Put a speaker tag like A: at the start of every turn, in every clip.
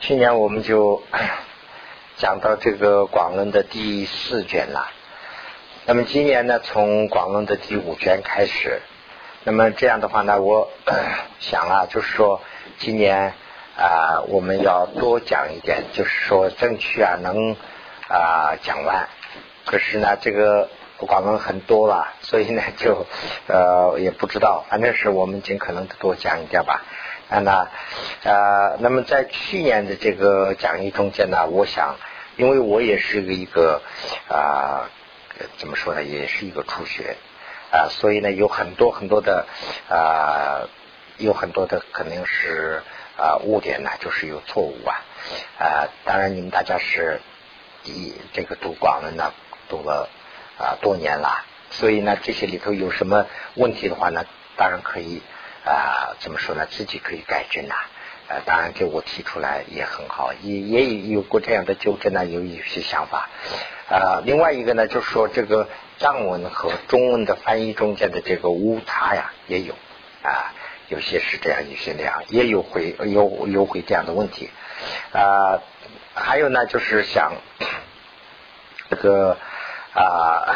A: 去年我们就讲到这个广论的第四卷了。那么今年呢，从广论的第五卷开始。那么这样的话呢，我 想啊，就是说今年啊，我们要多讲一点，就是说争取啊能啊讲完。可是呢，这个广论很多了，所以呢就呃也不知道，反正是我们尽可能的多讲一点吧。啊那呃，那么在去年的这个讲义中间呢，我想，因为我也是一个啊，怎么说呢，也是一个初学啊，所以呢，有很多很多的啊，有很多的肯定是啊误点呢，就是有错误啊啊，当然你们大家是以这个读广文呢读了啊多年了，所以呢，这些里头有什么问题的话呢，当然可以。啊，怎么说呢？自己可以改正呐。呃，当然给我提出来也很好，也也有过这样的纠正呢，有一些想法。啊，另外一个呢，就是说这个藏文和中文的翻译中间的这个误差呀，也有啊，有些是这样，有些那样，也有会有有会这样的问题。啊，还有呢，就是想这个啊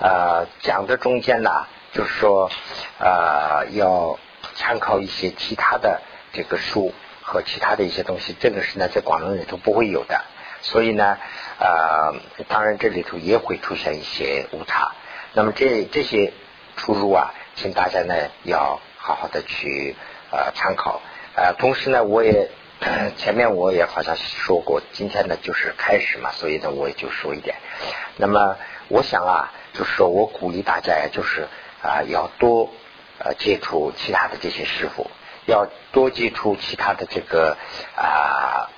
A: 啊讲的中间呢。就是说，呃，要参考一些其他的这个书和其他的一些东西，这个是呢在广东里头不会有的，所以呢，呃，当然这里头也会出现一些误差。那么这这些出入啊，请大家呢要好好的去呃参考。呃，同时呢，我也 前面我也好像说过，今天呢就是开始嘛，所以呢我也就说一点。那么我想啊，就是说我鼓励大家呀，就是。啊，要多呃接触其他的这些师傅，要多接触其他的这个啊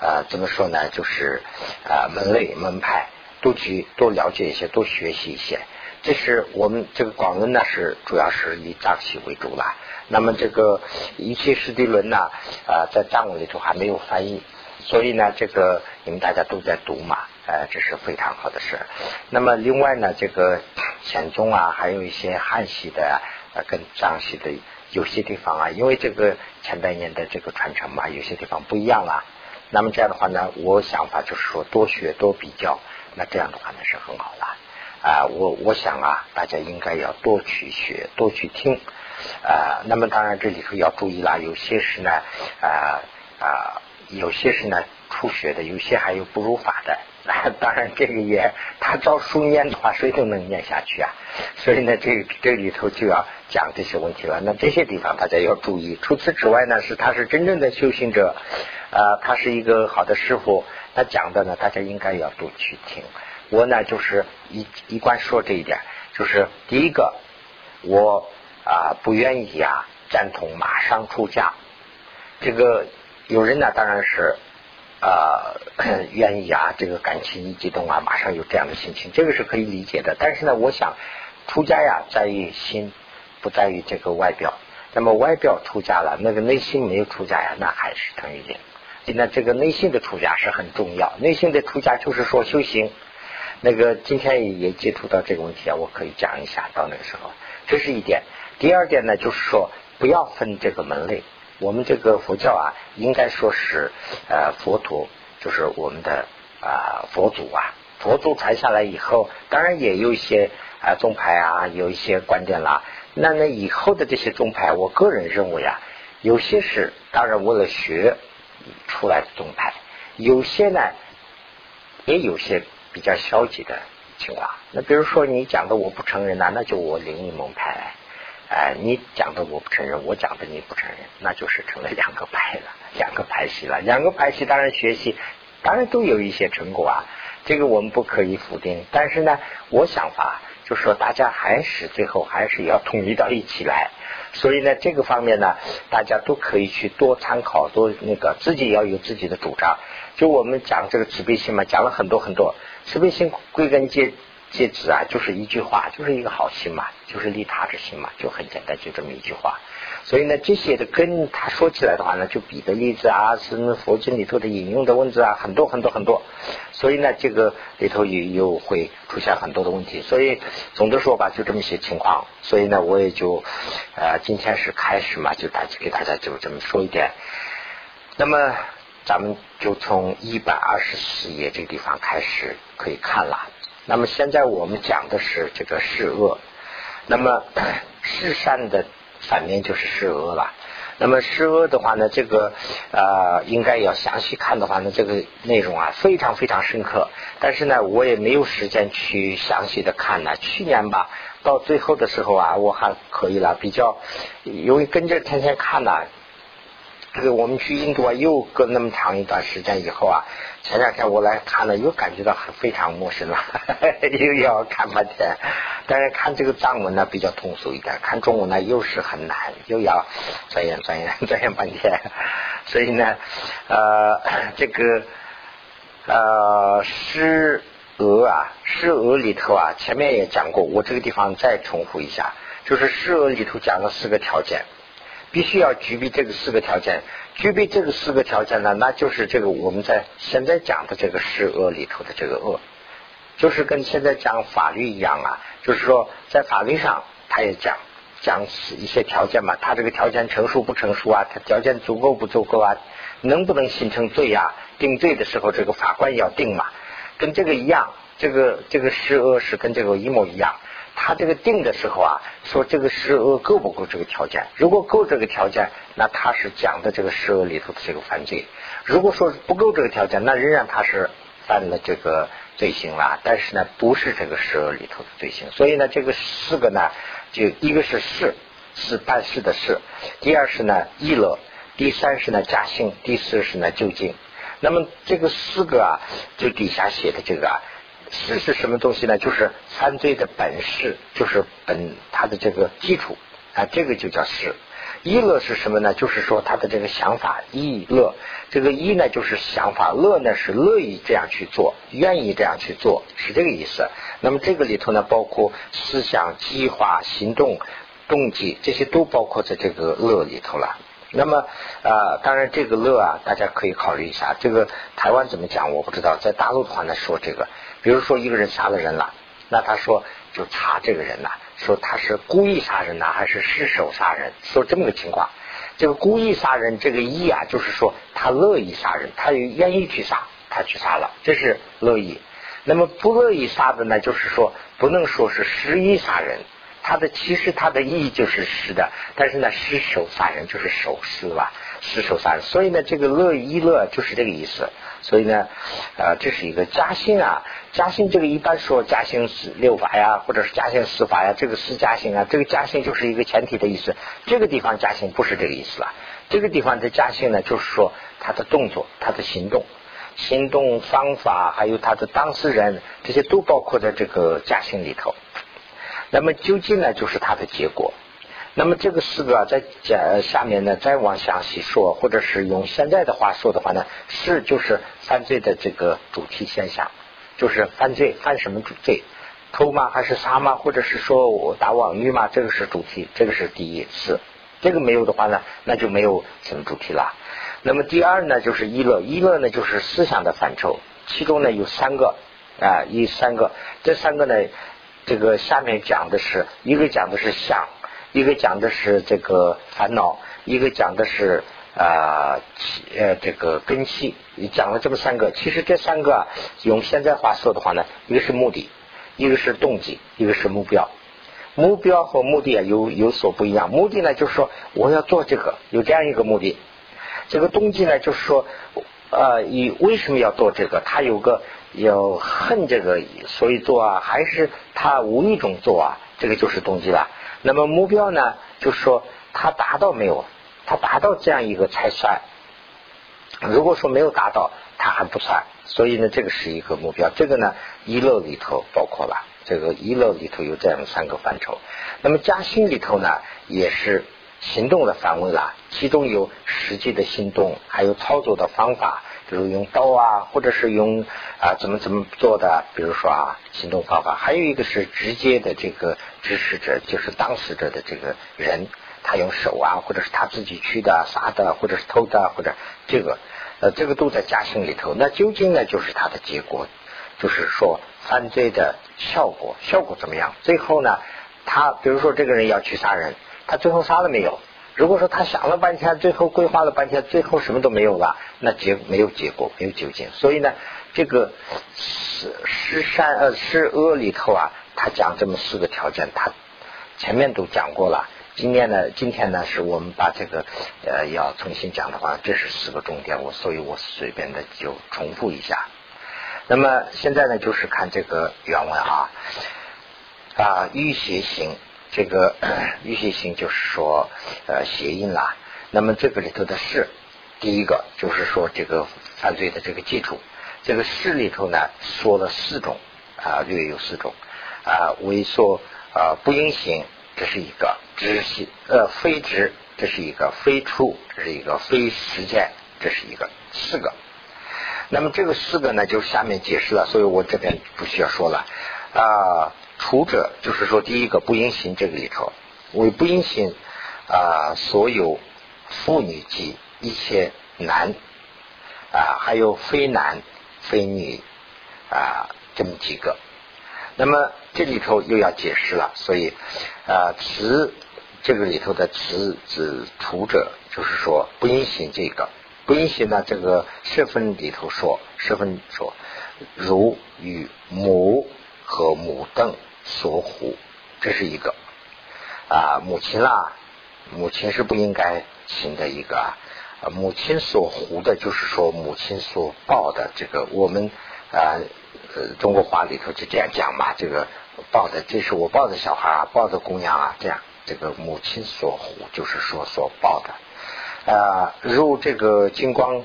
A: 呃怎么说呢？就是啊门类门派，多去多了解一些，多学习一些。这是我们这个广文呢，是主要是以藏系为主了。那么这个一切师地论呢，啊在藏文里头还没有翻译，所以呢，这个你们大家都在读嘛。呃，这是非常好的事。那么另外呢，这个显宗啊，还有一些汉系的，呃，跟藏系的有些地方啊，因为这个前百年的这个传承嘛，有些地方不一样了。那么这样的话呢，我想法就是说多学多比较，那这样的话呢是很好的。啊，我我想啊，大家应该要多去学，多去听。啊，那么当然这里头要注意啦，有些是呢，啊啊，有些是呢初学的，有些还有不如法的。当然，这个也他照书念的话，谁都能念下去啊。所以呢，这这里头就要讲这些问题了。那这些地方大家要注意。除此之外呢，是他是真正的修行者，啊，他是一个好的师傅。他讲的呢，大家应该要多去听。我呢，就是一一贯说这一点，就是第一个，我啊不愿意啊赞同马上出家。这个有人呢，当然是。啊，愿意啊，这个感情一激动啊，马上有这样的心情，这个是可以理解的。但是呢，我想出家呀，在于心，不在于这个外表。那么外表出家了，那个内心没有出家呀，那还是等于零。那这个内心的出家是很重要。内心的出家就是说修行。那个今天也接触到这个问题啊，我可以讲一下。到那个时候，这是一点。第二点呢，就是说不要分这个门类。我们这个佛教啊，应该说是呃佛陀，就是我们的啊佛祖啊，佛祖传下来以后，当然也有一些啊宗派啊，有一些观点啦。那那以后的这些宗派，我个人认为啊，有些是当然为了学出来的宗派，有些呢也有些比较消极的情况。那比如说你讲的我不承认呐，那就我灵异门派。哎，你讲的我不承认，我讲的你不承认，那就是成了两个派了，两个派系了。两个派系当然学习，当然都有一些成果啊，这个我们不可以否定。但是呢，我想法就是说，大家还是最后还是要统一到一起来。所以呢，这个方面呢，大家都可以去多参考，多那个自己要有自己的主张。就我们讲这个慈悲心嘛，讲了很多很多，慈悲心归根结。戒指啊，就是一句话，就是一个好心嘛，就是利他之心嘛，就很简单，就这么一句话。所以呢，这些的跟他说起来的话呢，就比的例子啊，是佛经里头的引用的文字啊，很多很多很多。所以呢，这个里头也又会出现很多的问题。所以总的说吧，就这么一些情况。所以呢，我也就呃，今天是开始嘛，就大给大家就这么说一点。那么咱们就从一百二十四页这个地方开始可以看了。那么现在我们讲的是这个是恶，那么 是善的反面就是是恶了。那么是恶的话呢，这个呃应该要详细看的话呢，这个内容啊非常非常深刻。但是呢，我也没有时间去详细的看呢。去年吧，到最后的时候啊，我还可以了，比较因为跟着天天看呢。这个我们去印度啊，又隔那么长一段时间以后啊，前两天我来看了，又感觉到很非常陌生了，又要看半天。但是看这个藏文呢比较通俗一点，看中文呢又是很难，又要钻研钻研钻研半天。所以呢，呃，这个呃诗俄啊，诗俄里头啊，前面也讲过，我这个地方再重复一下，就是诗俄里头讲了四个条件。必须要具备这个四个条件，具备这个四个条件呢，那就是这个我们在现在讲的这个是恶里头的这个恶，就是跟现在讲法律一样啊，就是说在法律上他也讲讲一些条件嘛，他这个条件成熟不成熟啊，他条件足够不足够啊，能不能形成罪呀？定罪的时候这个法官要定嘛，跟这个一样，这个这个是恶是跟这个一模一样。他这个定的时候啊，说这个施恶够不够这个条件？如果够这个条件，那他是讲的这个施恶里头的这个犯罪；如果说不够这个条件，那仍然他是犯了这个罪行了。但是呢，不是这个施恶里头的罪行。所以呢，这个四个呢，就一个是事，是办事的事；第二是呢意乐；第三是呢假性；第四是呢就近。那么这个四个啊，就底下写的这个啊。事是什么东西呢？就是犯罪的本事，就是本它的这个基础啊，这个就叫事。意乐是什么呢？就是说他的这个想法意乐，这个意呢就是想法，乐呢是乐意这样去做，愿意这样去做，是这个意思。那么这个里头呢，包括思想、计划、行动、动机，这些都包括在这个乐里头了。那么啊，当然这个乐啊，大家可以考虑一下。这个台湾怎么讲我不知道，在大陆的话呢说这个。比如说一个人杀了人了，那他说就查这个人呐，说他是故意杀人呢，还是失手杀人？说这么个情况，这个故意杀人这个意啊，就是说他乐意杀人，他愿意去杀，他去杀了，这是乐意。那么不乐意杀的呢，就是说不能说是失意杀人，他的其实他的意就是失的，但是呢失手杀人就是手失了，十手三。所以呢，这个乐一乐就是这个意思。所以呢，呃，这是一个加兴啊，加兴这个一般说加兴是六法呀，或者是加兴四法呀，这个是加兴啊，这个加兴就是一个前提的意思。这个地方加兴不是这个意思了，这个地方的加兴呢，就是说他的动作、他的行动、行动方法，还有他的当事人，这些都包括在这个加兴里头。那么究竟呢，就是它的结果。那么这个四个在讲下面呢，再往详细说，或者是用现在的话说的话呢，是就是犯罪的这个主题现象，就是犯罪犯什么主罪，偷吗还是杀吗，或者是说我打网狱吗？这个是主题，这个是第一次。这个没有的话呢，那就没有什么主题了。那么第二呢，就是一乐，一乐呢就是思想的范畴，其中呢有三个啊，一三个，这三个呢，这个下面讲的是一个讲的是想。一个讲的是这个烦恼，一个讲的是啊呃这个根系，讲了这么三个。其实这三个用现在话说的话呢，一个是目的，一个是动机，一个是目标。目标和目的啊有有所不一样。目的呢就是说我要做这个，有这样一个目的。这个动机呢就是说呃你为什么要做这个？他有个要恨这个，所以做啊，还是他无意中做啊？这个就是动机了。那么目标呢？就是说他达到没有？他达到这样一个才算。如果说没有达到，他还不算。所以呢，这个是一个目标。这个呢，一乐里头包括了。这个一乐里头有这样三个范畴。那么加薪里头呢，也是行动的范围了。其中有实际的行动，还有操作的方法。比如用刀啊，或者是用啊怎么怎么做的，比如说啊行动方法，还有一个是直接的这个指使者，就是当事者的这个人，他用手啊，或者是他自己去的、杀的，或者是偷的，或者这个呃这个都在加刑里头。那究竟呢，就是他的结果，就是说犯罪的效果，效果怎么样？最后呢，他比如说这个人要去杀人，他最后杀了没有？如果说他想了半天，最后规划了半天，最后什么都没有了，那结没有结果，没有究竟。所以呢，这个是是善呃是恶里头啊，他讲这么四个条件，他前面都讲过了。今天呢，今天呢，是我们把这个呃要重新讲的话，这是四个重点，我所以我随便的就重复一下。那么现在呢，就是看这个原文啊啊，欲邪行，这个 欲邪行就是说呃谐音啦。那么这个里头的事，第一个就是说这个犯罪的这个基础，这个事里头呢说了四种啊，略有四种啊，为说啊不应行。这是一个知行呃非知，这是一个非处，这是一个非实践，这是一个四个。那么这个四个呢，就下面解释了，所以我这边不需要说了啊。处者就是说第一个不应行这个里头，为不应行啊，所有妇女及一切男啊，还有非男非女啊，这么几个。那么这里头又要解释了，所以啊，词这个里头的词指图者，就是说不应行这个，不应行呢，这个十分里头说，十分说，如与母和母等所护，这是一个。啊，母亲啦，母亲是不应该行的一个。啊，母亲所护的，就是说母亲所抱的这个，我们啊。呃中国话里头就这样讲嘛，这个抱的，这是我抱的小孩啊，抱的姑娘啊，这样，这个母亲所护，就是说所抱的啊。如这个金光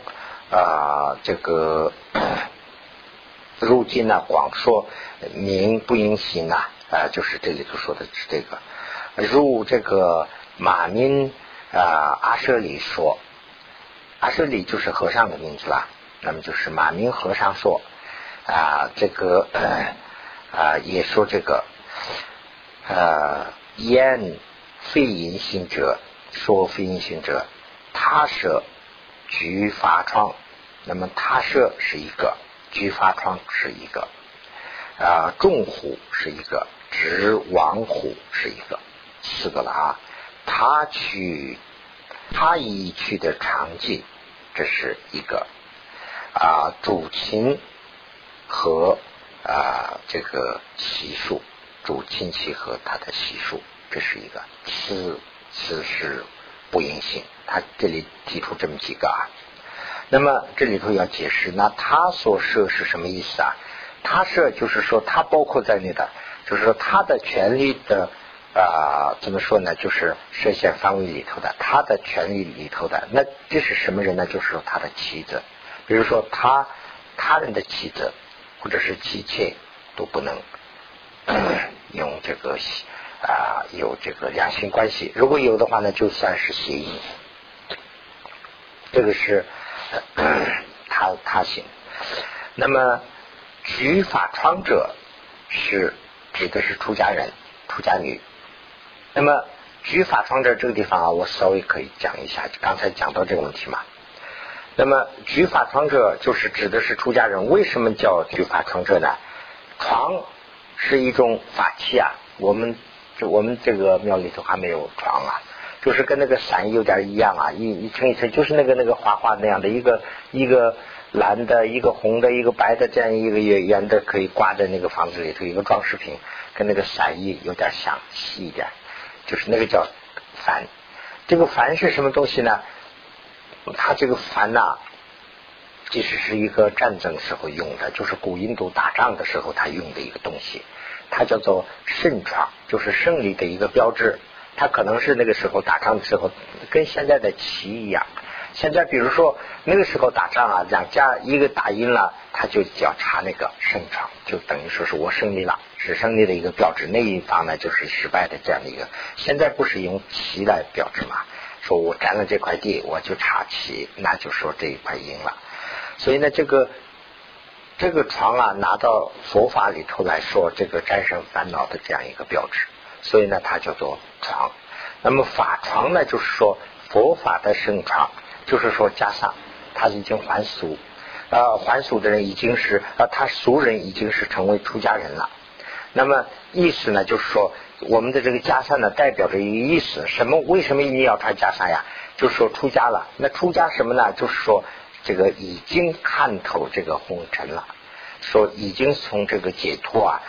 A: 啊，这个入金呢，广说名不应行啊，啊，就是这里头说的是这个。如这个马明啊，阿舍里说，阿舍里就是和尚的名字啦，那么就是马明和尚说。啊，这个啊，也说这个啊，言非隐行者，说非隐行者，他舍举法窗，那么他舍是一个，举法窗是一个，啊，众虎是一个，执王虎是一个，四个了啊。他去，他已去的场景，这是一个啊，主琴。和啊，这个习俗，主亲戚和他的习俗，这是一个此此是不应性。他这里提出这么几个啊，那么这里头要解释，那他所设是什么意思啊？他设就是说，他包括在内的，就是说他的权利的啊，怎么说呢？就是涉限范围里头的，他的权利里头的，那这是什么人呢？就是说他的妻子，比如说他他人的妻子。或者是妻妾都不能 用这个啊有这个两性关系，如果有的话呢，就算是协议。这个是 他他行。那么举法窗者是指的是出家人、出家女。那么举法窗者这个地方啊，我稍微可以讲一下，刚才讲到这个问题嘛。那么举法床者就是指的是出家人，为什么叫举法床者呢？床是一种法器啊，我们就我们这个庙里头还没有床啊，就是跟那个伞有点一样啊，一一层一层，就是那个那个花花那样的一个一个蓝的，一个红的，一个白的，这样一个圆圆的，可以挂在那个房子里头一个装饰品，跟那个伞叶有点像，细一点，就是那个叫幡。这个幡是什么东西呢？他这个幡呐，即使是一个战争时候用的，就是古印度打仗的时候他用的一个东西，它叫做胜创，就是胜利的一个标志。它可能是那个时候打仗的时候，跟现在的旗一样。现在比如说那个时候打仗啊，两家一个打赢了，他就要插那个胜创，就等于说是我胜利了，是胜利的一个标志。那一方呢就是失败的这样的一个。现在不是用旗来标志吗？说我占了这块地，我就插旗，那就说这一块赢了。所以呢，这个这个床啊，拿到佛法里头来说，这个战胜烦恼的这样一个标志。所以呢，它叫做床。那么法床呢，就是说佛法的圣床，就是说加上他已经还俗，呃，还俗的人已经是呃，他俗人已经是成为出家人了。那么意思呢，就是说我们的这个袈裟呢，代表着一个意思，什么？为什么一定要穿袈裟呀？就是说出家了。那出家什么呢？就是说这个已经看透这个红尘了，说已经从这个解脱啊，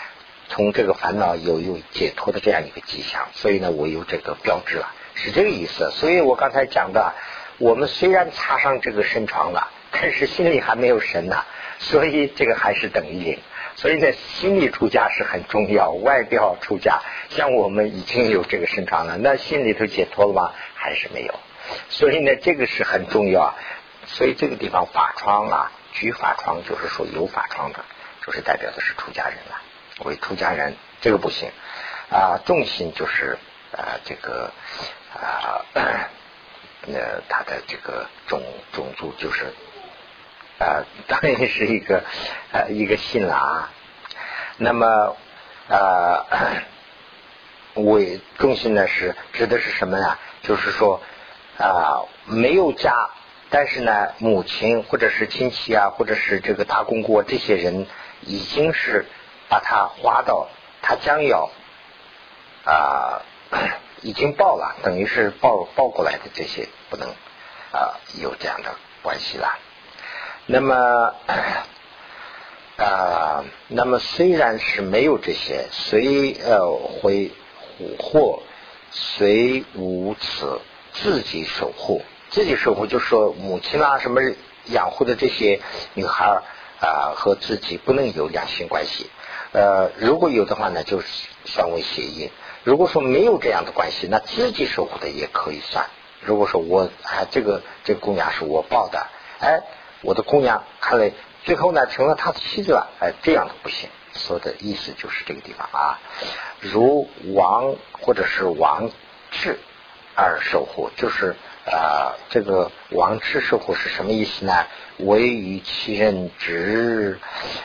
A: 从这个烦恼有有解脱的这样一个迹象。所以呢，我有这个标志了，是这个意思。所以我刚才讲的，我们虽然擦上这个身床了，但是心里还没有神呢，所以这个还是等于零。所以呢，心理出家是很重要，外表出家。像我们已经有这个身长了，那心里头解脱了吗？还是没有。所以呢，这个是很重要。所以这个地方法窗啊，举法窗就是说有法窗的，就是代表的是出家人了。为出家人，这个不行啊。重心就是啊，这个啊，那他的这个种种族就是。啊，当然是一个呃一个信了啊。那么啊，为重心呢是指的是什么呢？就是说啊，没有家，但是呢，母亲或者是亲戚啊，或者是这个大公公这些人，已经是把他花到他将要啊，已经报了，等于是报报过来的这些，不能啊有这样的关系了。那么啊，那么虽然是没有这些，虽呃会或虽无此自己守护，自己守护就是说母亲啊什么养护的这些女孩啊和自己不能有两性关系，呃如果有的话呢，就是算为协议；如果说没有这样的关系，那自己守护的也可以算。如果说我啊这个这个公羊是我抱的，哎。我的姑娘看来最后呢成了他的妻子了，哎，这样的不行。说的意思就是这个地方啊，如王或者是王制而守护，就是啊，这个王制守护是什么意思呢？为于其人执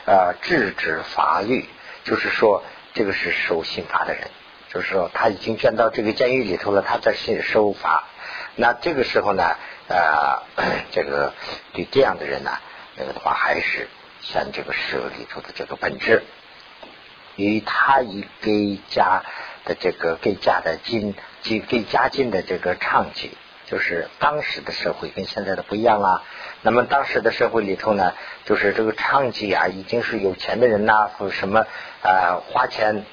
A: 啊制止法律，就是说这个是守刑法的人，就是说他已经卷到这个监狱里头了，他在守守法。那这个时候呢？啊，这个对这样的人呢，那个的话还是像这个舍里头的这个本质，与他以给家的这个给家的金，给给家金的这个唱级，就是当时的社会跟现在的不一样啊。那么当时的社会里头呢，就是这个唱级啊，已经是有钱的人呐，或什么啊花钱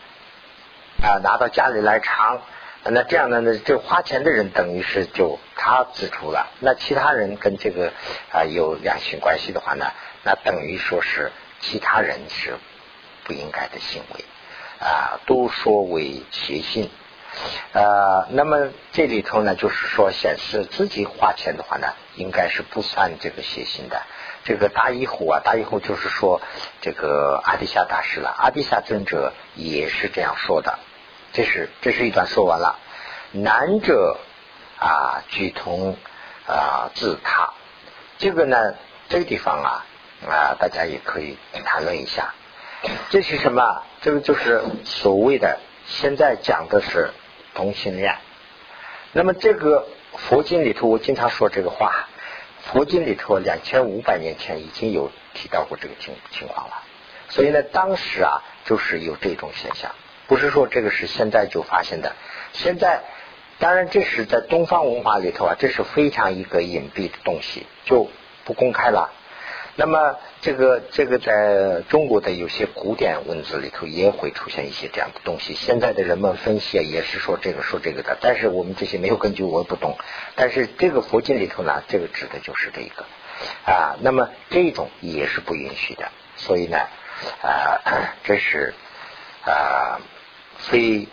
A: 啊拿到家里来唱。那这样呢？那这花钱的人等于是就他自出了。那其他人跟这个啊有两性关系的话呢，那等于说是其他人是不应该的行为啊，都说为邪信啊。那么这里头呢，就是说显示自己花钱的话呢，应该是不算这个邪信的。这个大一虎啊，大一虎就是说这个阿底夏大师了，阿底夏尊者也是这样说的。这是这是一段说完了，难者啊，举同啊自他，这个呢，这个地方啊啊，大家也可以谈论一下。这是什么？这个就是所谓的现在讲的是同性恋。那么这个佛经里头，我经常说这个话，佛经里头两千五百年前已经有提到过这个情情况了。所以呢，当时啊，就是有这种现象。不是说这个是现在就发现的，现在当然这是在东方文化里头啊，这是非常一个隐蔽的东西，就不公开了。那么这个这个在中国的有些古典文字里头也会出现一些这样的东西。现在的人们分析也是说这个说这个的，但是我们这些没有根据，我也不懂。但是这个佛经里头呢，这个指的就是这个啊。那么这种也是不允许的，所以呢啊，这是啊。非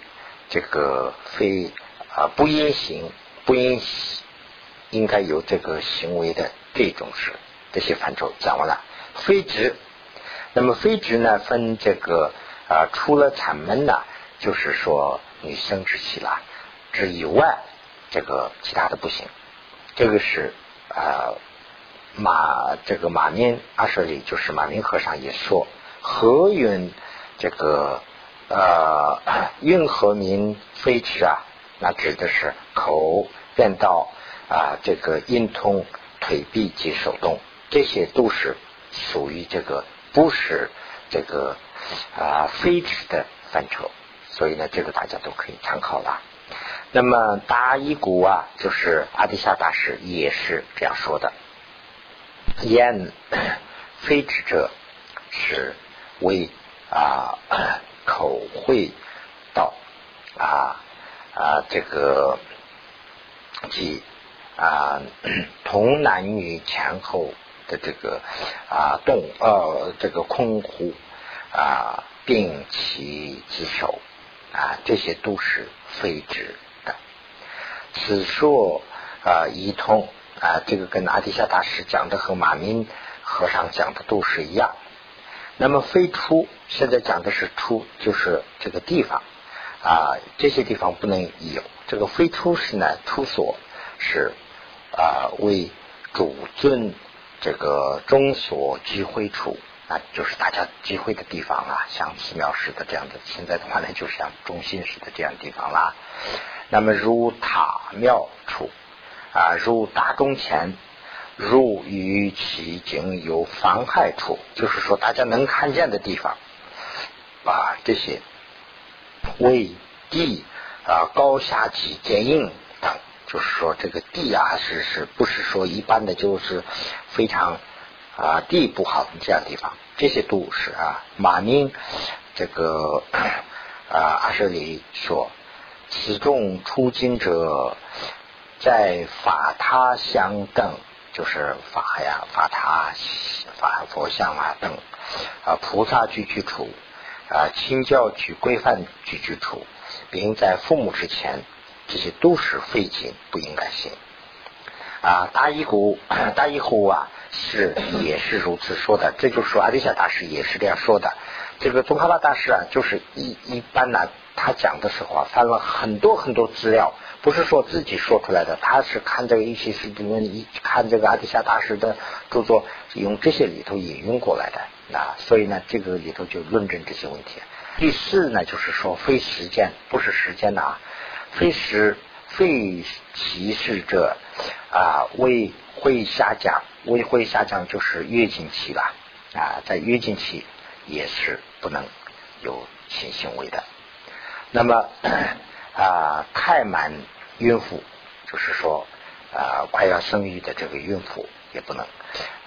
A: 这个非啊不应行不应应该有这个行为的这种事这些范畴讲完了。非直，那么非直呢分这个啊除了产门呢，就是说女生之气啦之以外，这个其他的不行。这个是啊马这个马明阿舍里就是马明和尚也说何云这个。呃，运河名飞驰啊，那指的是口、变道啊，这个阴通、腿臂及手动，这些都是属于这个不是这个啊飞驰的范畴。所以呢，这个大家都可以参考了。那么达伊古啊，就是阿底夏大师也是这样说的：言非止者，是为啊口会道啊啊这个即啊 同男女前后的这个啊动呃这个空呼啊并其之手啊这些都是非止的。此说啊一通啊这个跟阿底夏大师讲的和马明和尚讲的都是一样。那么非出现在讲的是出就是这个地方啊这些地方不能有这个非出是呢出所是啊为主尊。这个中所聚会处啊，就是大家聚会的地方啊，像寺庙似的这样的。现在的话呢，就是像中心似的这样地方啦。那么如塔庙处啊，如大钟前，入于其境有妨害处，就是说大家能看见的地方把，这些为地啊高下及坚硬等。就是说，这个地啊，是是不是说一般的，就是非常啊地不好的这样地方，这些都是啊。马明这个啊阿舍里说，此众出经者，在法他相等，就是法呀法他法佛像啊等啊菩萨居居处啊清教居规范居居处，并在父母之前。这些都是废经，不应该信啊！大一古 大一呼啊，是也是如此说的。这就是说，阿底夏大师也是这样说的。这个宗喀巴大师啊，就是一一般呢，他讲的时候啊，翻了很多很多资料，不是说自己说出来的，他是看这个一些史记论，一看这个阿底夏大师的著作，用这些里头引用过来的啊。所以呢，这个里头就论证这些问题。第四呢，就是说非时间，不是时间的啊。非时非其事者啊，为会下降，为会下降就是月经期了啊，在月经期也是不能有性行为的。那么 啊，太满孕妇，就是说啊，快要生育的这个孕妇也不能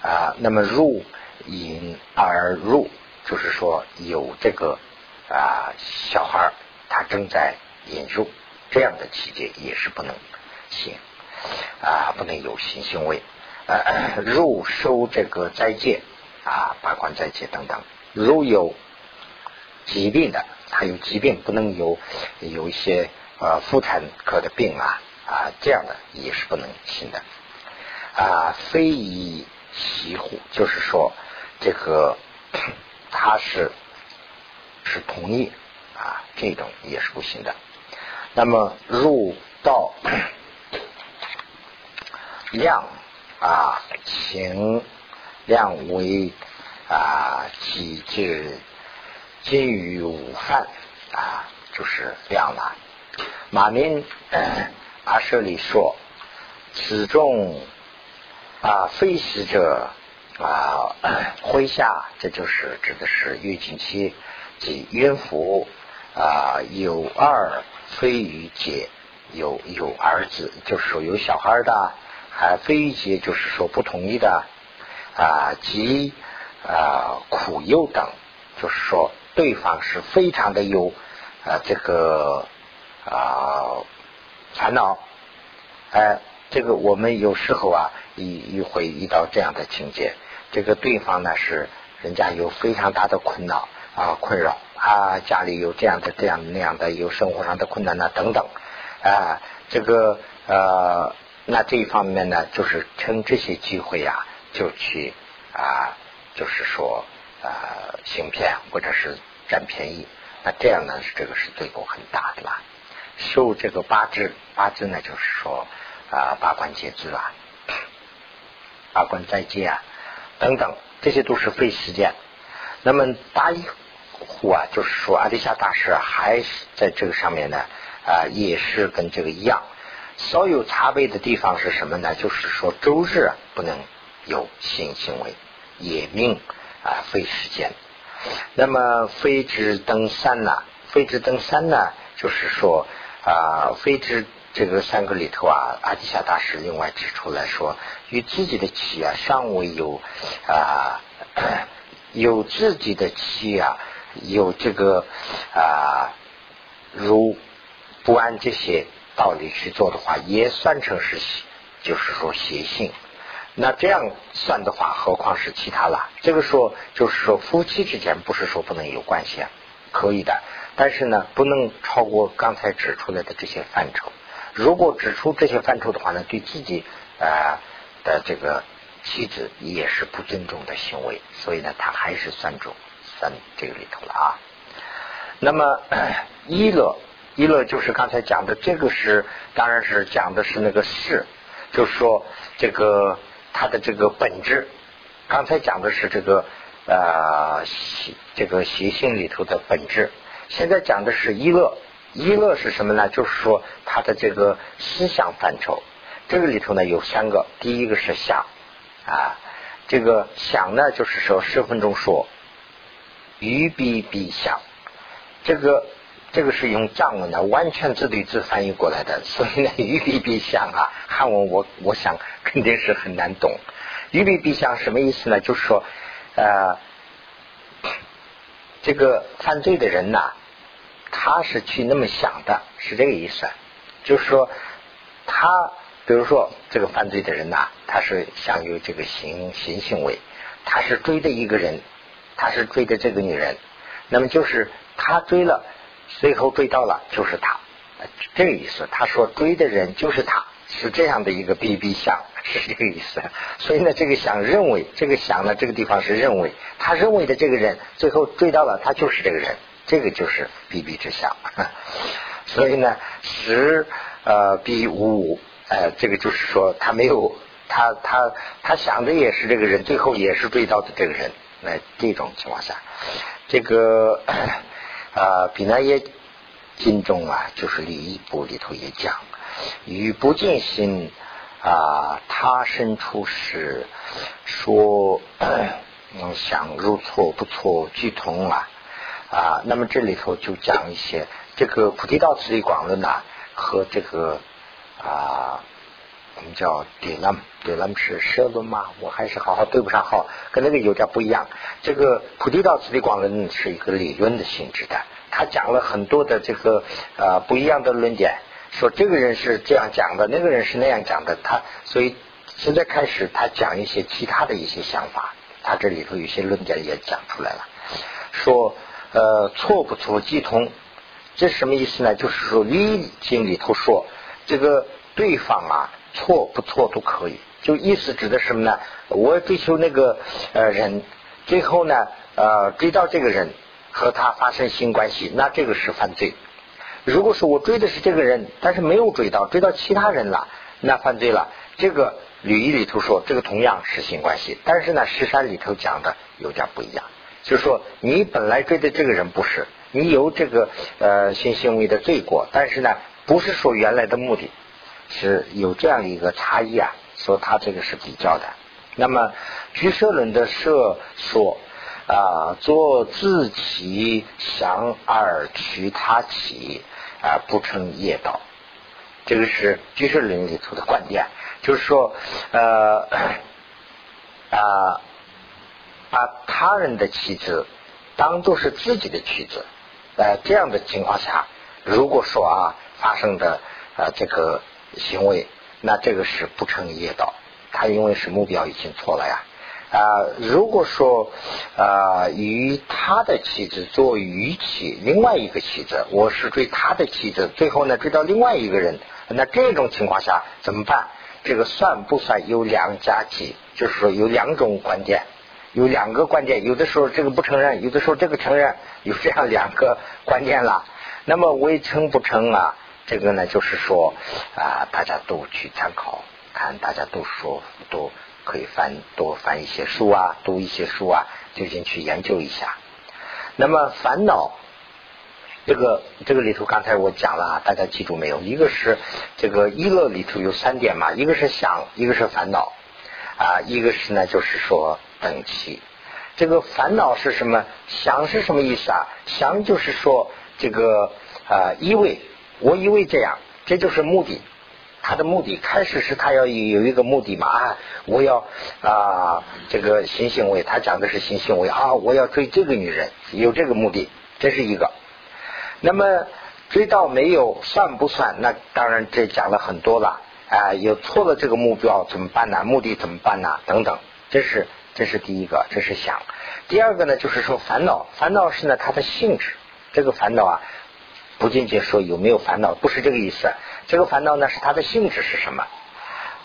A: 啊。那么入引而入，就是说有这个啊小孩他正在引入。这样的期间也是不能行啊，不能有性行为。啊 入收这个斋戒啊，八关斋戒等等。如有疾病的，他有疾病，不能有有一些呃妇产科的病啊啊，这样的也是不能行的啊。非以其护，就是说这个 他是是同意啊，这种也是不行的。那么入道 量啊，情量为啊，几至今于午饭啊，就是量了。马明阿舍里说：“此众啊，非死者啊，麾下，这就是指的是月经期及孕妇啊，有二。”非于劫有有儿子，就是说有小孩的；还非于劫，就是说不同意的啊，及啊苦忧等，就是说对方是非常的有啊这个啊烦恼。哎，这个我们有时候啊，一一会遇到这样的情节，这个对方呢是人家有非常大的困扰啊困扰。啊，家里有这样的、这样那样的，有生活上的困难呢，等等，啊，这个呃，那这一方面呢，就是趁这些机会呀，就去啊，就是说啊，行骗或者是占便宜，那这样呢，这个是罪过很大的啦。受这个八字，八字呢，就是说啊，八关节制啊，八关斋戒啊，等等，这些都是费时间。那么八一。户啊，就是说阿底夏大师还是在这个上面呢啊，也是跟这个一样，稍有差别的地方是什么呢？就是说周日不能有性行为，也命啊费时间。那么非之登山呢，非智登山呢，就是说啊，非智这个三个里头啊，阿底夏大师另外指出来说，与自己的气啊尚未有啊，有自己的气啊，有这个啊，如不按这些道理去做的话，也算成是就是说邪性。那这样算的话，何况是其他了？这个说就是说夫妻之间不是说不能有关系啊，可以的，但是呢，不能超过刚才指出来的这些范畴。如果指出这些范畴的话呢，对自己呃的这个妻子也是不尊重的行为，所以呢，他还是算中算这个里头了啊。那么 一乐一乐就是刚才讲的这个是，当然是讲的是那个事，就是说这个。它的这个本质，刚才讲的是这个呃习这个习性里头的本质，现在讲的是一乐，一乐是什么呢？就是说他的这个思想范畴，这个里头呢有三个，第一个是想啊，这个想呢就是说十分钟说，于必必想，这个。这个是用藏文的，完全字对字翻译过来的，所以呢，于必必想啊，汉文我我想肯定是很难懂。于必必想什么意思呢？就是说，呃，这个犯罪的人呐，他是去那么想的，是这个意思。就是说，他比如说这个犯罪的人呐，他是想有这个行行行为，他是追的一个人，他是追的这个女人，那么就是他追了。最后追到了，就是他，这个意思。他说追的人就是他，是这样的一个 B B 相，是这个意思。所以呢，这个想认为，这个想呢，这个地方是认为，他认为的这个人，最后追到了，他就是这个人，这个就是 B B 之相。所以呢，十呃 B 五五，呃，这个就是说，他没有他他他想的也是这个人，最后也是追到的这个人。那这种情况下，这个。啊，比那耶经中啊，就是礼仪部里头也讲，与不尽心啊，他生出世，说嗯想入错不错俱通啊啊，那么这里头就讲一些这个菩提道次第广论呐，和这个啊。我们叫对那对那是舍论吗？我还是好好对不上号，跟那个有点不一样。这个菩提道次第广论是一个理论的性质的，他讲了很多的这个呃不一样的论点，说这个人是这样讲的，那个人是那样讲的。他所以现在开始他讲一些其他的一些想法，他这里头有些论点也讲出来了，说呃错不错即通，这什么意思呢？就是说理经里头说这个对方啊。错不错都可以，就意思指的什么呢？我追求那个呃人，最后呢呃追到这个人和他发生性关系，那这个是犯罪。如果说我追的是这个人，但是没有追到，追到其他人了，那犯罪了。这个吕仪里头说，这个同样是性关系，但是呢，十山里头讲的有点不一样，就是说你本来追的这个人不是，你有这个呃性行为的罪过，但是呢，不是说原来的目的。是有这样的一个差异啊，说他这个是比较的。那么居舍论的舍说啊，做自其想而取他起啊，不成业道。这个是居舍论里头的观点，就是说呃啊，把他人的妻子当做是自己的妻子，呃这样的情况下，如果说啊发生的呃这个。行为，那这个是不成业道，他因为是目标已经错了呀。啊，如果说啊，与他的妻子做余妻，另外一个妻子，我是追他的妻子，最后呢追到另外一个人，那这种情况下怎么办？这个算不算有两家妻？就是说有两种观点，有两个观点，有的时候这个不承认，有的时候这个承认，有这样两个观点了。那么为成不成啊？这个呢，就是说啊，大家都去参考，看大家都说都可以翻多翻一些书啊，读一些书啊，就近去研究一下。那么烦恼，这个这个里头，刚才我讲了，大家记住没有？一个是这个一乐里头有三点嘛，一个是想，一个是烦恼啊，一个是呢，就是说等期。这个烦恼是什么？想是什么意思啊？想就是说这个啊依为，我以为这样，这就是目的。他的目的开始是他要有一个目的嘛啊，我要啊这个性行为，他讲的是性行为啊，我要追这个女人，有这个目的，这是一个。那么追到没有算不算？那当然这讲了很多了啊，有错了这个目标怎么办呢？目的怎么办呢？等等，这是这是第一个，这是想。第二个呢，就是说烦恼，烦恼是呢它的性质，这个烦恼啊。不仅仅说有没有烦恼，不是这个意思。这个烦恼呢，是它的性质是什么？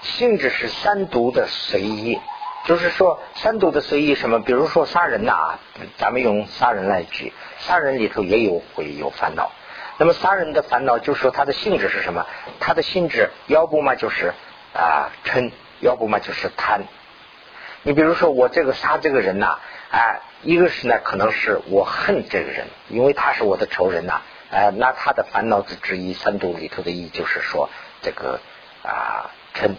A: 性质是三毒的随意，就是说三毒的随意什么？比如说杀人呐，咱们用杀人来举，杀人里头也有会有烦恼。那么杀人的烦恼，就是说它的性质是什么？它的性质要不嘛就是啊嗔，要不嘛就是贪。你比如说我这个杀这个人呐，哎，一个是呢，可能是我恨这个人，因为他是我的仇人呐。哎，那他的烦恼之之一，三毒里头的意就是说这个啊嗔。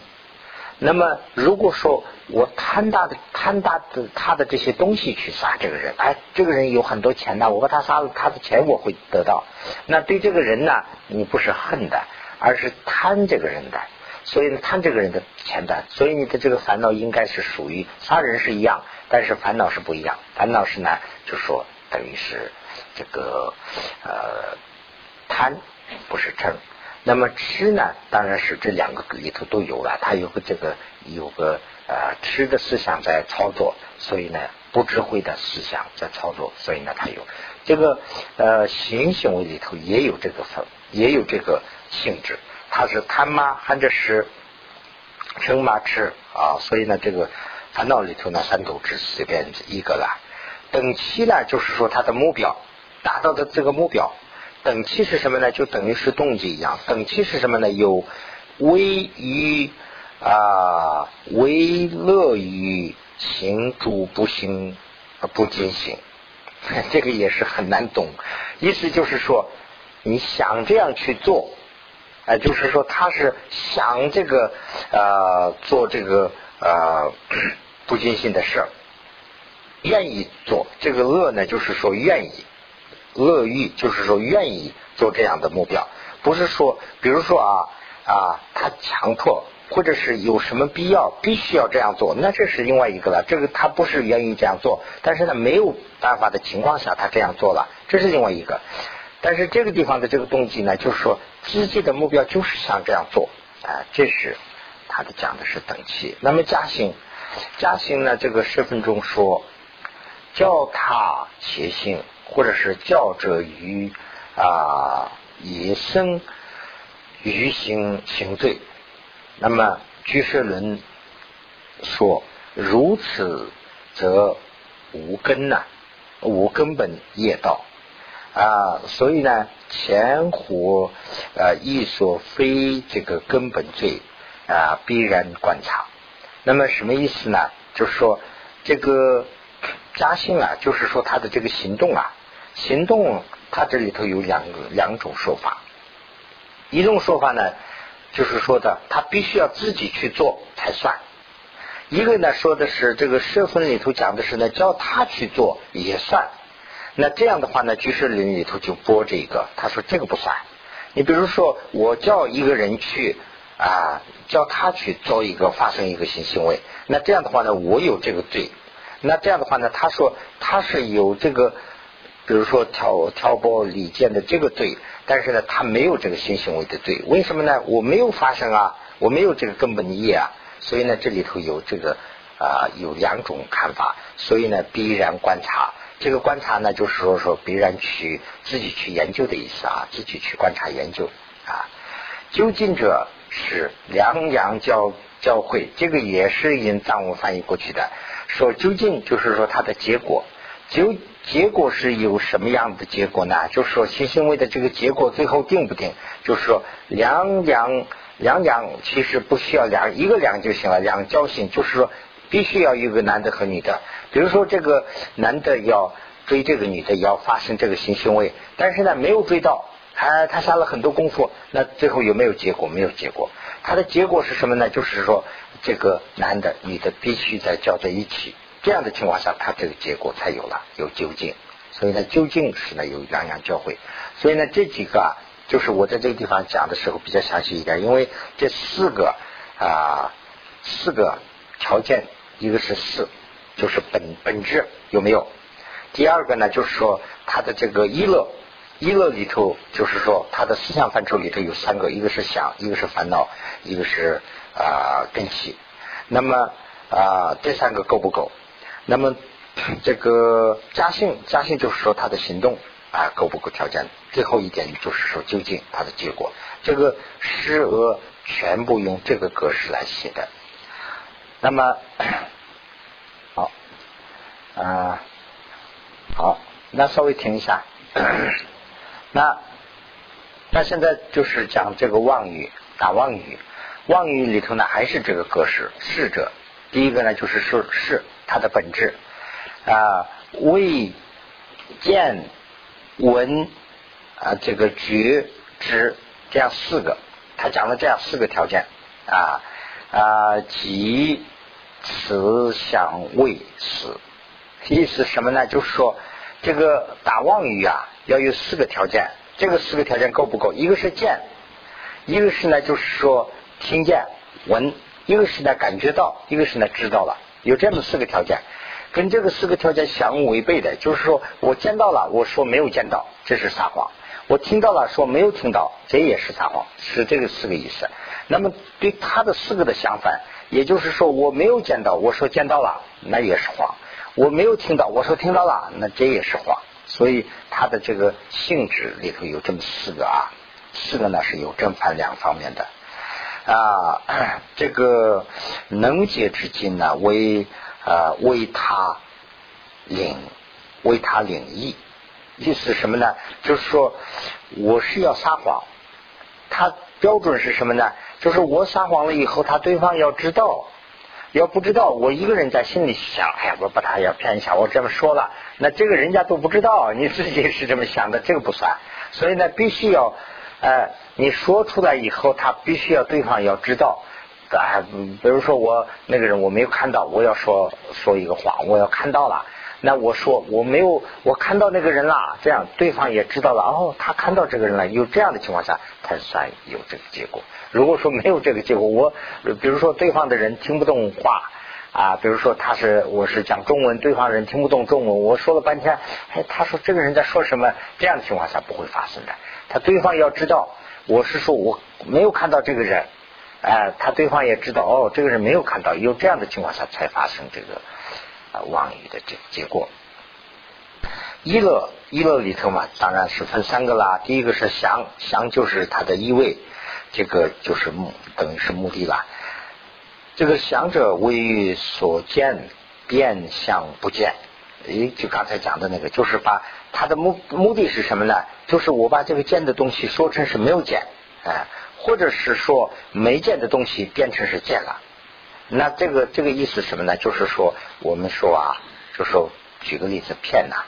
A: 那么如果说我贪大的贪大的他的这些东西去杀这个人，哎，这个人有很多钱呢，我把他杀了，他的钱我会得到。那对这个人呢，你不是恨的，而是贪这个人的，所以贪这个人的钱的，所以你的这个烦恼应该是属于杀人是一样，但是烦恼是不一样。烦恼是呢，就说等于是。这个呃贪不是嗔，那么吃呢？当然是这两个里头都有了，它有个这个有个呃吃的思想在操作，所以呢不智慧的思想在操作，所以呢它有这个呃行行为里头也有这个分，也有这个性质，它是贪吗？含着是嗔吗？吃啊，所以呢这个烦恼里头呢三斗只随便一个了，等期呢就是说它的目标。达到的这个目标，等期是什么呢？就等于是动机一样。等期是什么呢？有为于啊，为乐于行主不行啊不进行，这个也是很难懂。意思就是说，你想这样去做，哎，就是说他是想这个呃做这个呃不尽心的事，愿意做这个乐呢，就是说愿意。乐欲就是说愿意做这样的目标，不是说，比如说啊啊，他强迫或者是有什么必要必须要这样做，那这是另外一个了。这个他不是愿意这样做，但是呢没有办法的情况下他这样做了，这是另外一个。但是这个地方的这个动机呢，就是说自己的目标就是想这样做啊，这是他的讲的是等期。那么嘉兴，嘉兴呢，这个十分钟说叫他且行。或者是教者于啊野生于行行罪，那么居士论说如此则无根呐，无根本业道啊，所以呢前乎呃亦所非这个根本罪啊必然观察。那么什么意思呢？就是说这个。加兴啊，就是说他的这个行动啊，行动他这里头有两个两种说法。一种说法呢，就是说的他必须要自己去做才算；一个呢说的是这个社分里头讲的是呢，叫他去做也算。那这样的话呢，居士林里头就播这个，他说这个不算。你比如说，我叫一个人去啊，叫他去做一个发生一个性行为，那这样的话呢，我有这个罪。那这样的话呢？他说他是有这个，比如说挑挑拨离间的这个罪，但是呢，他没有这个性行为的罪。为什么呢？我没有发生啊，我没有这个根本业啊，所以呢，这里头有这个啊，有两种看法。所以呢，必然观察。这个观察呢，就是说说必然去自己去研究的意思啊，自己去观察研究啊。究竟者是两阳交交汇，这个也是因藏文翻译过去的。说究竟就是说它的结果，就结果是有什么样的结果呢？就是说性行为的这个结果最后定不定？就是说两两两两其实不需要两一个两就行了，两交性就是说必须要有个男的和女的。比如说这个男的要追这个女的，要发生这个性行为，但是呢没有追到，他他下了很多功夫，那最后有没有结果？没有结果。他的结果是什么呢？就是说。这个男的、女的必须在交在一起，这样的情况下，他这个结果才有了有究竟。所以呢，究竟是呢有两样教会。所以呢，这几个啊，就是我在这个地方讲的时候比较详细一点，因为这四个啊，四个条件，一个是四，就是本本质有没有？第二个呢，就是说他的这个一乐，一乐里头就是说他的思想范畴里头有三个，一个是想，一个是烦恼，一个是啊根气。那么啊，这三个够不够？那么 这个加性，加性就是说他的行动啊够不够条件？最后一点就是说究竟它的结果，这个诗额全部用这个格式来写的。那么 好啊，好，那稍微停一下。那那现在就是讲这个妄语打妄语，妄语里头呢还是这个格式，是者。第一个呢就是说是它的本质啊，未见闻啊，这个觉知这样四个，他讲了这样四个条件啊啊，即此想未死，意思什么呢？就是说这个打妄语啊，要有四个条件，这个四个条件够不够？一个是见，一个是呢就是说听见闻。一个是呢感觉到，一个是呢知道了，有这么四个条件，跟这个四个条件相违背的，就是说我见到了，我说没有见到，这是撒谎；我听到了，说没有听到，这也是撒谎，是这个四个意思。那么对他的四个的相反，也就是说我没有见到，我说见到了，那也是谎；我没有听到，我说听到了，那这也是谎。所以它的这个性质里头有这么四个啊，四个呢是有正反两方面的。啊，这个能解之经呢，为啊为他领为他领益，意思什么呢？就是说我是要撒谎，他标准是什么呢？就是我撒谎了以后，他对方要知道，要不知道，我一个人在心里想，哎呀，我把他要骗一下，我这么说了，那这个人家都不知道，你自己是这么想的，这个不算，所以呢，必须要。哎，你说出来以后，他必须要对方要知道。啊，比如说我那个人我没有看到，我要说说一个谎，我要看到了，那我说我没有，我看到那个人了，这样对方也知道了。哦，他看到这个人了，有这样的情况下，才算有这个结果。如果说没有这个结果，我比如说对方的人听不懂话啊，比如说他是我是讲中文，对方人听不懂中文，我说了半天，哎，他说这个人在说什么？这样的情况下不会发生的。他对方要知道，我是说我没有看到这个人，哎，他对方也知道，哦，这个人没有看到，有这样的情况下才发生这个啊妄语的这结果。一乐一乐里头嘛，当然是分三个啦。第一个是想想，就是他的意味，这个就是目，等于是目的了。这个想者为所见变相不见，诶，就刚才讲的那个，就是把。他的目目的是什么呢？就是我把这个见的东西说成是没有见，哎，或者是说没见的东西变成是见了。那这个这个意思什么呢？就是说我们说啊，就说举个例子骗呐，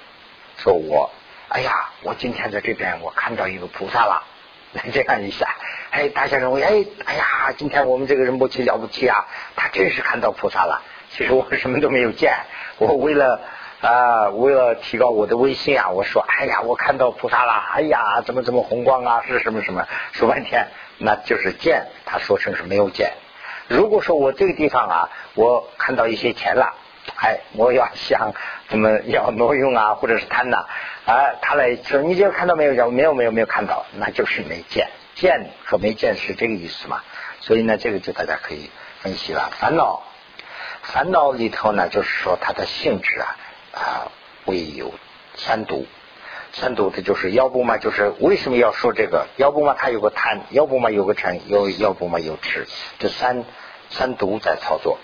A: 说我哎呀，我今天在这边我看到一个菩萨了，来这样一下，哎，大家认为哎哎呀，今天我们这个人不起了不起啊，他真是看到菩萨了。其实我什么都没有见，我为了。啊，为了提高我的威信啊，我说，哎呀，我看到菩萨了，哎呀，怎么怎么红光啊，是什么什么，说半天，那就是见，他说成是没有见。如果说我这个地方啊，我看到一些钱了，哎，我要想怎么要挪用啊，或者是贪呐，啊，他来说，你这看到没有？没有没有没有看到，那就是没见。见说没见是这个意思嘛？所以呢，这个就大家可以分析了。烦恼，烦恼里头呢，就是说它的性质啊。啊，会有三毒，三毒的就是要不嘛，就是为什么要说这个？要不嘛，它有个贪；要不嘛，有个嗔；要要不嘛，有痴。这三三毒在操作。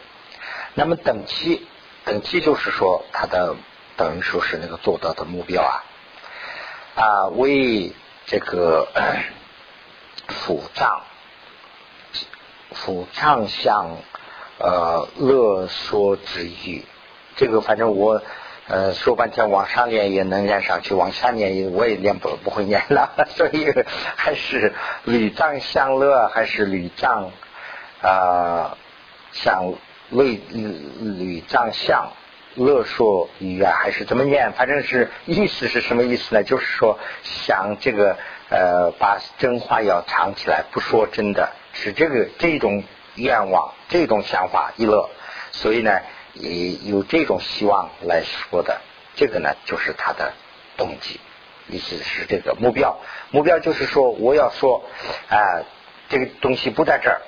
A: 那么等期，等级就是说，他的等于说是那个做到的目标啊啊，为这个 腹胀，腹胀相呃乐说之欲，这个反正我。呃，说半天往上念也能念上去，往下念也我也念不不会念了，所以还是屡藏相乐，还是屡藏啊相屡屡藏相乐说语啊，还是怎么念？反正是意思是什么意思呢？就是说想这个呃，把真话要藏起来，不说真的，是这个这种愿望、这种想法一乐，所以呢，也有这种希望来说的。这个呢，就是他的动机，意思是这个目标。目标就是说，我要说啊，这个东西不在这儿，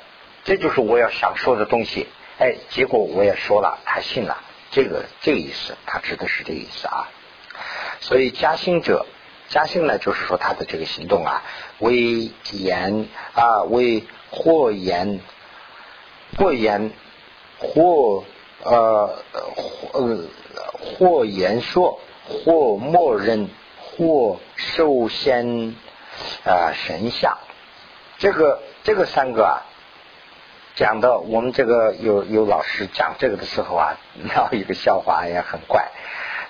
A: 这就是我要想说的东西。哎，结果我也说了，他信了。这个这个意思，他指的是这个意思啊。所以加兴者，加兴呢，就是说他的这个行动啊，为言啊，为或言或言或呃呃或言说，或默认，或受先啊神像，这个这个三个啊。讲的我们这个有有老师讲这个的时候啊，闹一个笑话也很怪，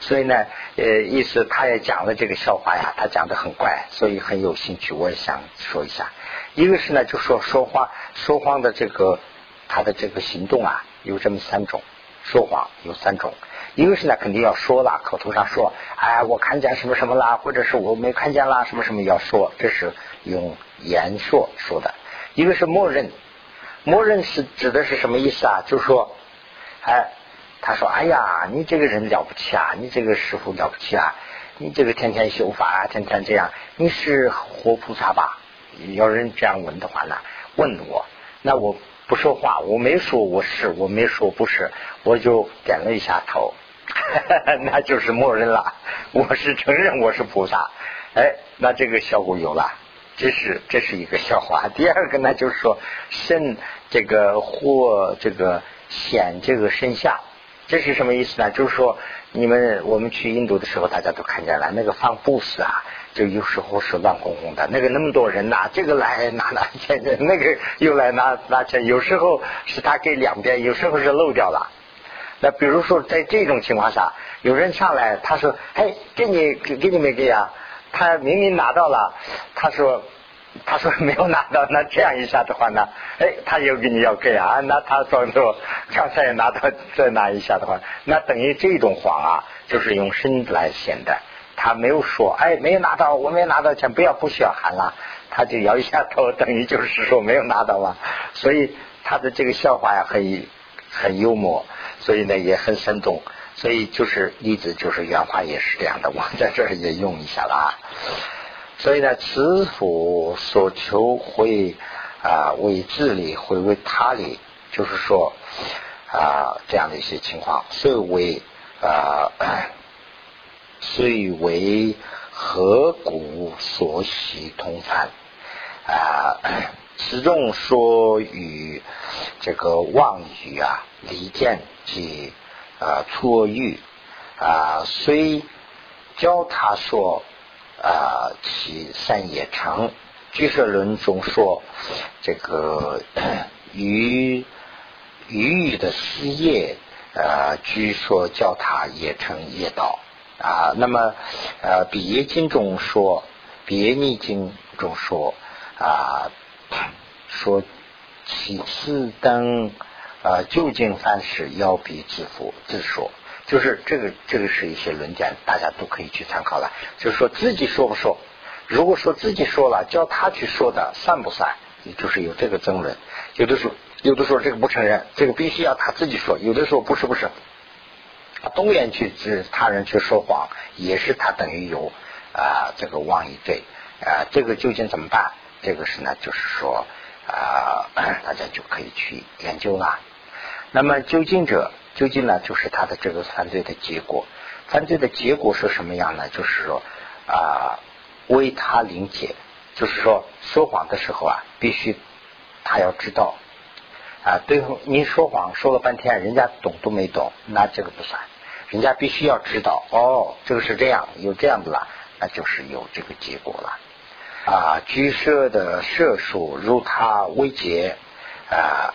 A: 所以呢，呃，意思他也讲了这个笑话呀，他讲的很怪，所以很有兴趣，我也想说一下。一个是呢，就说说话说谎的这个他的这个行动啊，有这么三种，说谎有三种。一个是呢，肯定要说了，口头上说，哎，我看见什么什么啦，或者是我没看见啦，什么什么要说，这是用言说说的。一个是默认。默认是指的是什么意思啊？就是说，哎，他说，哎呀，你这个人了不起啊，你这个师傅了不起啊，你这个天天修法啊，天天这样，你是活菩萨吧？有人这样问的话呢，问我，那我不说话，我没说我是，我没说不是，我就点了一下头，那就是默认了，我是承认我是菩萨，哎，那这个效果有了。这是这是一个笑话。第二个呢，就是说肾这个或这个显这个身下，这是什么意思呢？就是说你们我们去印度的时候，大家都看见了那个放布施啊，就有时候是乱哄哄的。那个那么多人拿这个来拿拿钱，那个又来拿拿钱，有时候是他给两边，有时候是漏掉了。那比如说在这种情况下，有人上来他说：“嘿，给你给给你没给啊？”他明明拿到了，他说，他说没有拿到，那这样一下的话呢，哎，他又给你要给啊，那他说说刚才拿到，再拿一下的话，那等于这种谎啊，就是用身子来显的，他没有说，哎，没有拿到，我没有拿到钱，不要不需要喊了，他就摇一下头，等于就是说没有拿到嘛，所以他的这个笑话呀，很很幽默，所以呢也很生动。所以就是例子，就是原话也是这样的，我在这儿也用一下了啊。所以呢，慈父所求会啊为自利，会为他利，就是说啊这样的一些情况，虽为啊虽为何故所喜同参啊，此众说与这个妄语啊离间及。啊，错欲啊，虽教他说啊，其善也成。居舍论中说，这个于于欲的事业啊，据说教他也成业道啊。那么呃，比耶经中说，比耶逆经中说啊，说其次等。啊，究竟凡事要比自负自说，就是这个这个是一些论点，大家都可以去参考了。就是说自己说不说，如果说自己说了，叫他去说的算不算？也就是有这个争论。有的时候，有的时候这个不承认，这个必须要他自己说。有的时候不是不是，动员去指他人去说谎，也是他等于有啊这个妄议罪啊。这个究竟怎么办？这个是呢，就是说啊，大家就可以去研究了。那么究竟者，究竟呢，就是他的这个犯罪的结果。犯罪的结果是什么样呢？就是说啊，为他理解，就是说说谎的时候啊，必须他要知道啊，对后你说谎说了半天，人家懂都没懂，那这个不算。人家必须要知道，哦，这个是这样，有这样的了，那就是有这个结果了。啊，居舍的射术如他为劫啊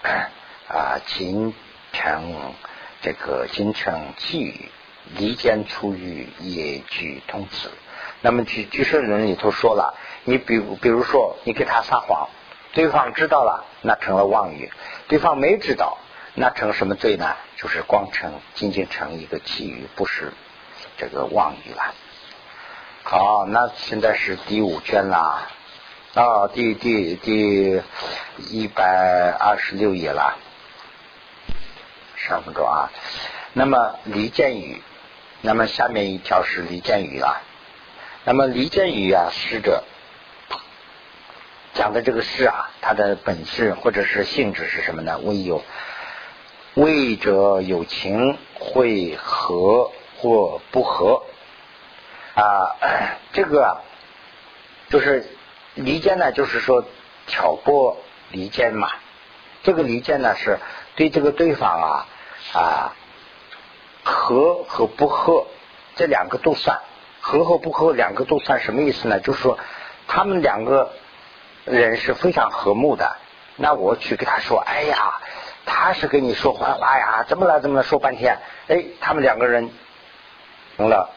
A: 啊，仅。成这个京城寄语，离间出狱也具通词。那么举举圣人里头说了，你比比如说你给他撒谎，对方知道了，那成了妄语；对方没知道，
B: 那成什么罪呢？就是光成仅仅成一个气语，不是这个妄语了。好，那现在是第五卷啦，啊，第第第一百二十六页了，十二分钟啊。那么离间语，那么下面一条是离间语了。那么离间语啊，诗者讲的这个诗啊，它的本质或者是性质是什么呢？为有为者有情会和或不和。啊，这个就是离间呢，就是说挑拨离间嘛。这个离间呢，是对这个对方啊啊和和不和这两个都算，和和不和两个都算什么意思呢？就是说他们两个人是非常和睦的，那我去跟他说，哎呀，他是跟你说坏话呀，怎么了怎么了，说半天，哎，他们两个人成了。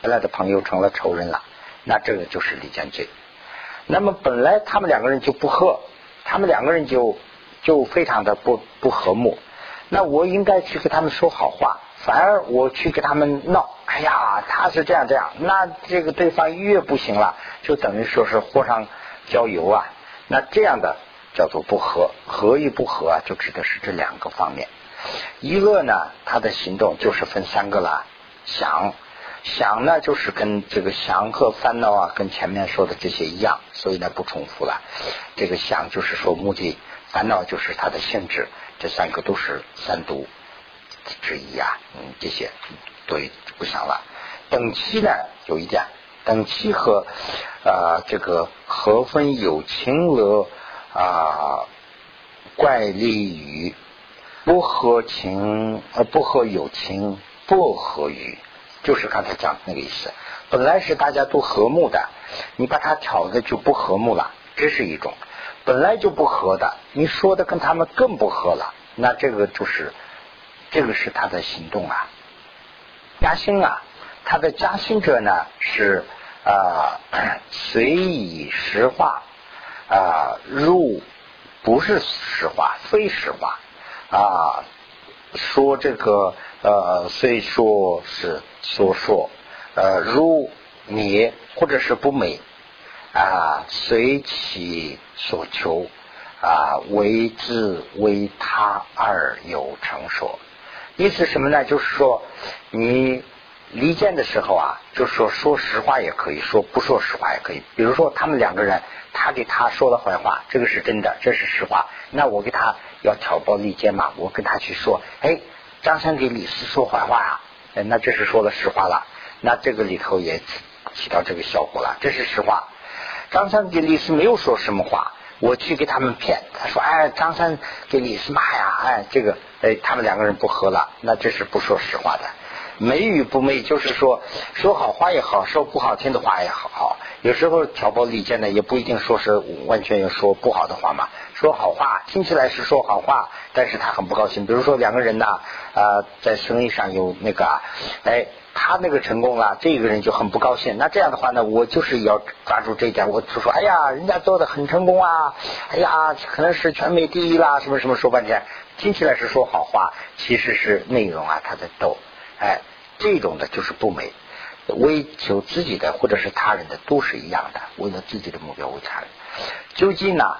B: 原来的朋友成了仇人了，那这个就是离间罪。那么本来他们两个人就不和，他们两个人就就非常的不不和睦。那我应该去给他们说好话，反而我去给他们闹。哎呀，他是这样这样，那这个对方越不行了，就等于说是火上浇油啊。那这样的叫做不和，和与不和啊，就指的是这两个方面。一个呢，他的行动就是分三个了，想。想呢，就是跟这个想和烦恼啊，跟前面说的这些一样，所以呢不重复了。这个想就是说目的，烦恼就是它的性质，这三个都是三毒之一啊。嗯，这些对不想了。等期呢有一点，等期和啊这个和分有情乐啊怪力语，不合情呃不合有情不合语。就是刚才讲的那个意思，本来是大家都和睦的，你把它挑的就不和睦了，这是一种；本来就不合的，你说的跟他们更不合了，那这个就是，这个是他的行动啊。加薪啊，他的加薪者呢是啊 随以实话啊入不是实话，非实话啊说这个。呃，虽说是所说，呃，如你或者是不美啊，随其所求啊，为之为他而有成说。意思什么呢？就是说，你离间的时候啊，就是说说实话也可以说，不说实话也可以。比如说，他们两个人，他给他说了坏话，这个是真的，这是实话。那我给他要挑拨离间嘛，我跟他去说，哎。张三给李四说坏话啊，那这是说了实话了，那这个里头也起到这个效果了，这是实话。张三给李四没有说什么话，我去给他们骗，他说哎，张三给李四骂呀，哎，这个哎，他们两个人不和了，那这是不说实话的。美与不美，就是说说好话也好，说不好听的话也好，有时候挑拨离间呢，也不一定说是完全要说不好的话嘛。说好话听起来是说好话，但是他很不高兴。比如说两个人呢，啊，在生意上有那个，哎，他那个成功了，这个人就很不高兴。那这样的话呢，我就是要抓住这一点，我就说，哎呀，人家做的很成功啊，哎呀，可能是全美第一啦，什么什么说半天，听起来是说好话，其实是内容啊，他在逗，哎。这种的就是不美，为求自己的或者是他人的都是一样的，为了自己的目标为他人。究竟呢，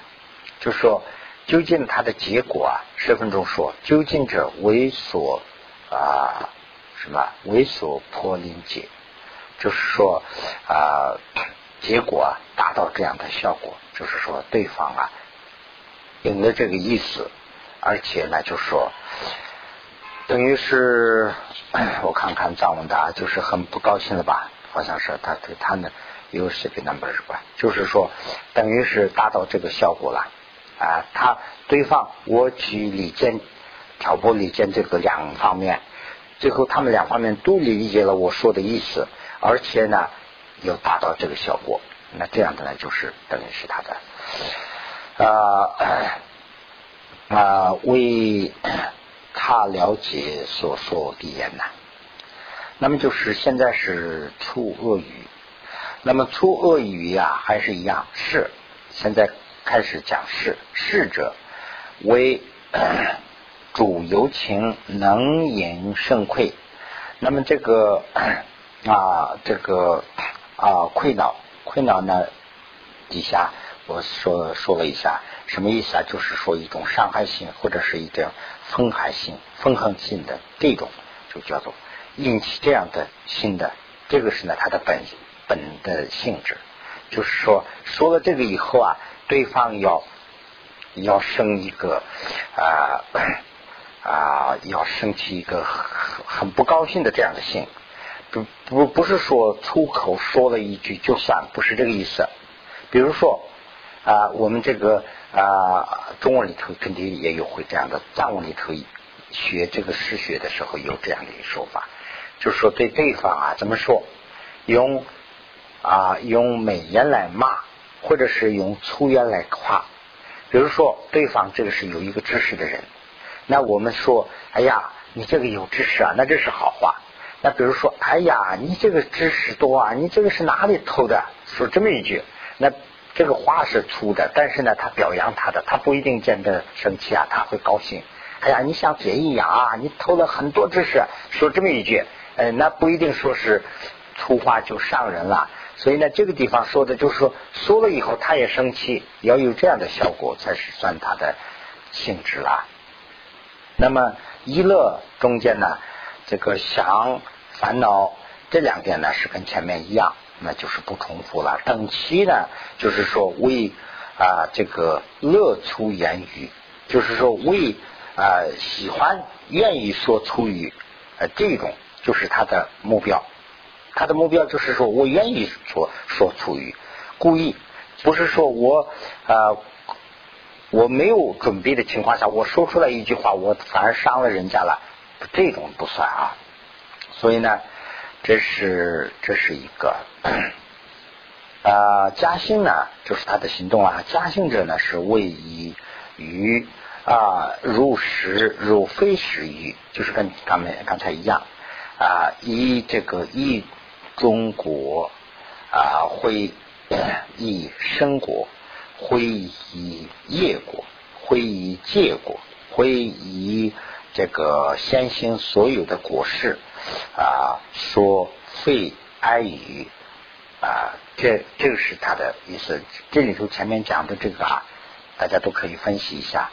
B: 就说究竟它的结果啊，十分钟说究竟者为所啊什么为所破临界，就是说啊结果达到这样的效果，就是说对方啊有了这个意思，而且呢就说。等于是，我看看张文达就是很不高兴了吧？好像是他对他呢有视频 number 是吧？就是说，等于是达到这个效果了啊！他对方我举李健挑拨李健这个两方面，最后他们两方面都理解了我说的意思，而且呢又达到这个效果。那这样的呢，就是等于是他的啊啊为。他了解所说的言呐，那么就是现在是出恶语，那么出恶语呀，还是一样是。现在开始讲是，是者为主有情，能言胜愧。那么这个啊，这个啊，溃恼，溃恼呢，底下我说说了一下，什么意思啊？就是说一种伤害性或者是一种风害性、风寒性的这种，就叫做引起这样的心的，这个是呢它的本本的性质。就是说，说了这个以后啊，对方要要生一个啊。啊，要升起一个很很不高兴的这样的心，不不不是说粗口说了一句就算，不是这个意思。比如说啊，我们这个啊，中文里头肯定也有会这样的，藏文里头学这个诗学的时候有这样的一个说法，就是说对对方啊怎么说，用啊用美言来骂，或者是用粗言来夸。比如说对方这个是有一个知识的人。那我们说，哎呀，你这个有知识啊，那这是好话。那比如说，哎呀，你这个知识多啊，你这个是哪里偷的？说这么一句，那这个话是粗的，但是呢，他表扬他的，他不一定见得生气啊，他会高兴。哎呀，你像贼一样啊，你偷了很多知识，说这么一句，呃，那不一定说是粗话就伤人了。所以呢，这个地方说的就是说，说了以后他也生气，要有这样的效果才是算他的性质了。那么一乐中间呢，这个想烦恼这两点呢是跟前面一样，那就是不重复了。等期呢，就是说为啊这个乐出言语，就是说为啊喜欢愿意说粗语，呃这种就是他的目标。他的目标就是说我愿意说说粗语，故意不是说我啊。我没有准备的情况下，我说出来一句话，我反而伤了人家了，这种不算啊。所以呢，这是这是一个啊，嘉兴呢就是他的行动啊。嘉兴者呢是位以于啊入食入非食于，就是跟刚才刚才一样啊，以这个一中国啊会 以生国。会以业果，会以戒果，会以这个先行所有的果实啊，说废哀语啊，这这个是他的意思。这里头前面讲的这个啊，大家都可以分析一下。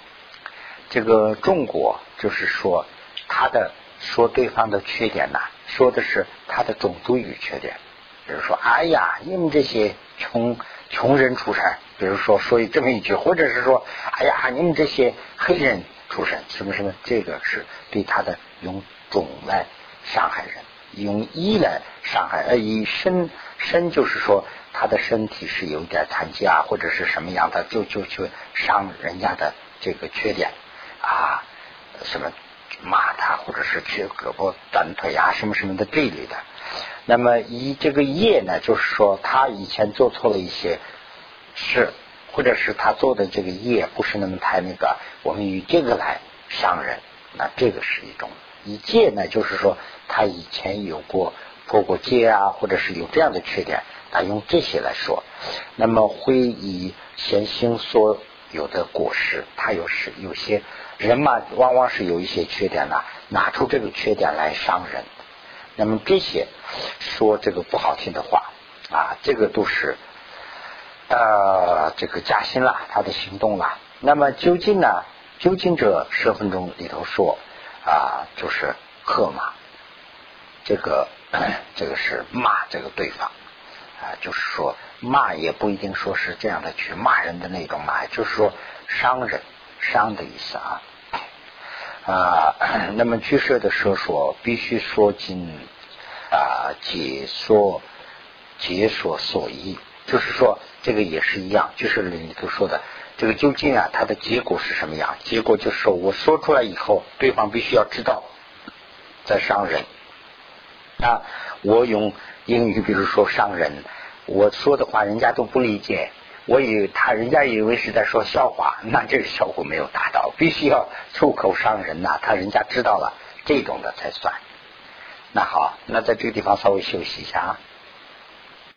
B: 这个中国就是说他的说对方的缺点呐，说的是他的种族与缺点，比如说，哎呀，你们这些穷。穷人出身，比如说说这么一句，或者是说，哎呀，你们这些黑人出身，什么什么，这个是对他的用种来伤害人，用衣来伤害，呃，以身身就是说他的身体是有点残疾啊，或者是什么样的，就就去伤人家的这个缺点啊，什么骂他，或者是缺胳膊短腿啊，什么什么的这一类的。那么以这个业呢，就是说他以前做错了一些是，或者是他做的这个业不是那么太那个，我们以这个来伤人，那这个是一种。以戒呢，就是说他以前有过破过戒啊，或者是有这样的缺点，他用这些来说，那么会以先行所有的果实，他有时有些人嘛，往往是有一些缺点呢，拿出这个缺点来伤人。那么这些说这个不好听的话啊，这个都是呃这个加薪了，他的行动了。那么究竟呢？究竟这十分钟里头说啊，就是喝嘛，这个 这个是骂这个对方啊，就是说骂也不一定说是这样的去骂人的那种骂，就是说伤人伤的意思啊。啊，那么居士的时候说，必须说尽啊，解说解说所依，就是说这个也是一样，就是你都说的这个究竟啊，它的结果是什么样？结果就是说我说出来以后，对方必须要知道在伤人啊。我用英语，比如说伤人，我说的话人家都不理解。我以为他人家以为是在说笑话，那这个效果没有达到，必须要出口伤人呐，他人家知道了这种的才算。那好，那在这个地方稍微休息一下啊。